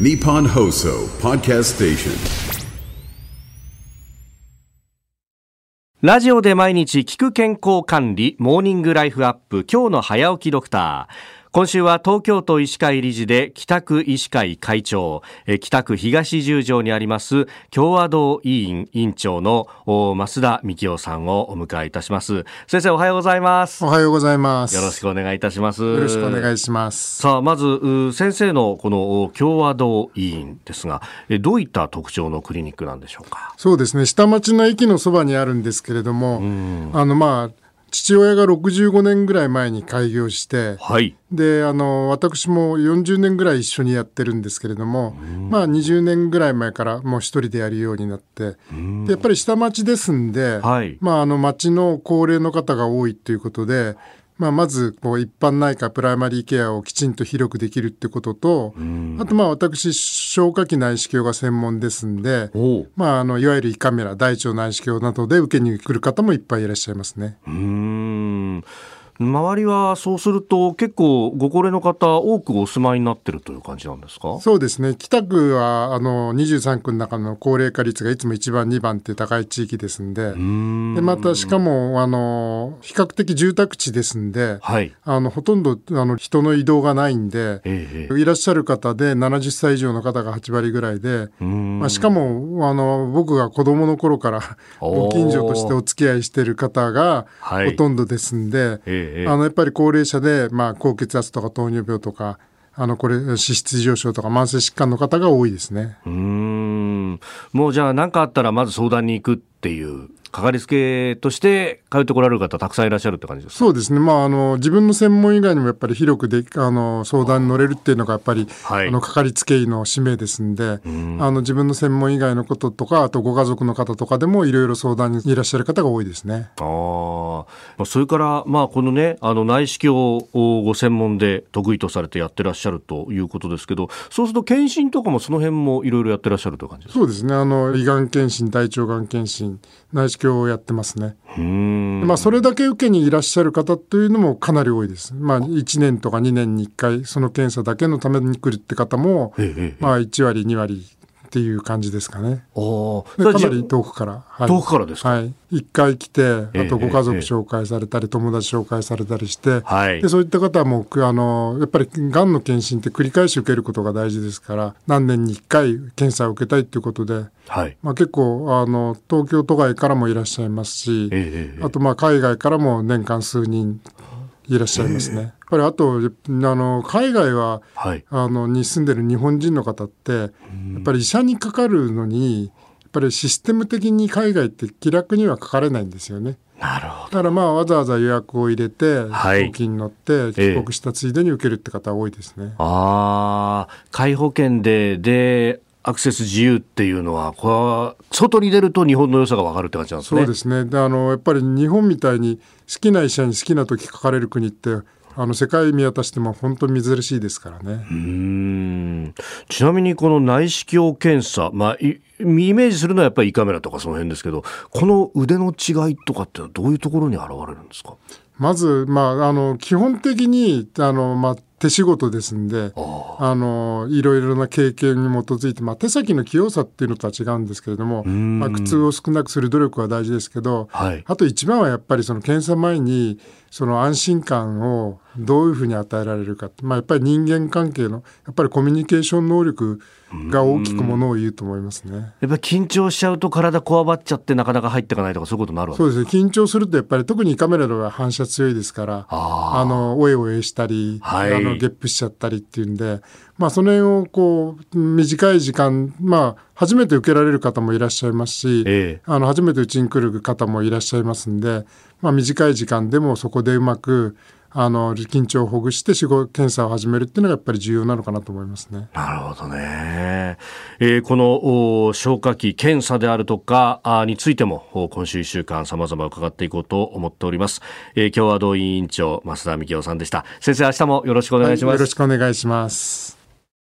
ニポンホーソーパーキャストステーションラジオで毎日聞く健康管理モーニングライフアップ今日の早起きドクター。今週は東京都医師会理事で北区医師会会長え北区東十条にあります共和堂委員委員長のお増田幹夫さんをお迎えいたします先生おはようございますおはようございます。よろしくお願いいたしますよろしくお願いします。さあまずう先生のこのお共和堂委員ですがえどういった特徴のクリニックなんでしょうか？そうですね。下町の駅のそばにあるんですけれども、あのまあ父親が65年ぐらい前に開業して、はい。であの私も40年ぐらい一緒にやってるんですけれども、まあ20年ぐらい前からもう一人でやるようになって、でやっぱり下町ですんで、はい。まああの町の高齢の方が多いということで。まあ、まずこう一般内科プライマリーケアをきちんと広くできるってことと、あとまあ私消化器内視鏡が専門ですんで、まあ、あのいわゆる胃カメラ大腸内視鏡などで受けに来る方もいっぱいいらっしゃいますね。うーん周りはそうすると結構ご高齢の方多くお住まいになってるという感じなんですか？そうですね。北区はあの23区の中の高齢化率がいつも1番2番って高い地域ですんで。でまたしかもあの比較的住宅地ですんではい。あのほとんどあの人の移動がないんで。ええいらっしゃる方で70歳以上の方が8割ぐらいで、ん。まあ、しかもあの僕が子供の頃からご近所としてお付き合いしてる方がはい。ほとんどですんで、ええあのやっぱり高齢者で、まあ、高血圧とか糖尿病とかあのこれ脂質異常症とか慢性疾患の方が多いですね。うーん。もうじゃあ何かあったらまず相談に行くっていうかかりつけとして通ってこられる方たくさんいらっしゃるって感じですか？そうですね、まあ、あの自分の専門以外にもやっぱり広くであの相談に乗れるっていうのがやっぱり、はい。あのかかりつけ医の使命ですんで、あの自分の専門以外のこととかあとご家族の方とかでもいろいろ相談にいらっしゃる方が多いですね。あー。まあそれから、まあ、このねあの内視鏡をご専門で得意とされてやってらっしゃるということですけどそうすると検診とかもその辺もいろいろやってらっしゃるという感じですか？そうですね。あの胃がん検診大腸がん検診内視鏡をやってますね。まあ、それだけ受けにいらっしゃる方というのもかなり多いです。まあ、1年とか2年に1回その検査だけのために来るって方も、まあ、1割2割っていう感じですかね。あーでかなり遠くから、はい。遠くからですか？はい、1回来てあええとご家族ええ紹介されたり、友達紹介されたりして、はい。でそういった方はもうくあのやっぱりがんの検診って繰り返し受けることが大事ですから何年に1回検査を受けたいということで、はい。まあ、結構あの東京都外からもいらっしゃいますし、ええええ。あとまあ海外からも年間数人いらっしゃいますね。やっぱりあとあの海外ははい。あのに住んでる日本人の方ってやっぱり医者にかかるのにやっぱりシステム的に海外って気楽にはかかれないんですよね。なるほど。だからまあわざわざ予約を入れてはい。飛行機に乗って帰国したついでに受けるって方多いですね。ああ皆保険ででアクセス自由っていうのはこれは外に出ると日本の良さが分かるって感じなんですねそうですね。であのやっぱり日本みたいに好きな医者に好きな時かかれる国ってあの世界見渡しても本当に珍しいですからね。うーんちなみにこの内視鏡検査、まあ、いイメージするのはやっぱり胃カメラとかその辺ですけどこの腕の違いとかってどういうところに現れるんですか？まず、まあ、あの基本的にあの、まあ、手仕事ですんであのいろいろな経験に基づいて、まあ、手先の器用さっていうのとは違うんですけれども、まあ、苦痛を少なくする努力は大事ですけど、はい。あと一番はやっぱりその検査前にその安心感をどういうふうに与えられるか、まあ、やっぱり人間関係のやっぱりコミュニケーション能力が大きくものを言うと思いますね。やっぱり緊張しちゃうと体こわばっちゃってなかなか入っていかないとかそういうことになるわけ。そうですね。緊張するとやっぱり特にカメラでは反射強いですからあのおえおえしたり、はい。あのゲップしちゃったりっていうんで、まあ、その辺をこう短い時間、まあ、初めて受けられる方もいらっしゃいますし、ええあの初めてうちに来る方もいらっしゃいますんで、まあ、短い時間でもそこでうまくあの緊張をほぐして検査を始めるっていうのがやっぱり重要なのかなと思いますね。なるほどね。えーこのお消化器検査であるとかあについてもお今週1週間様々伺っていこうと思っております。えー、共和党委員長増田幹夫さんでした。先生明日もよろしくお願いします。よろしくお願いします。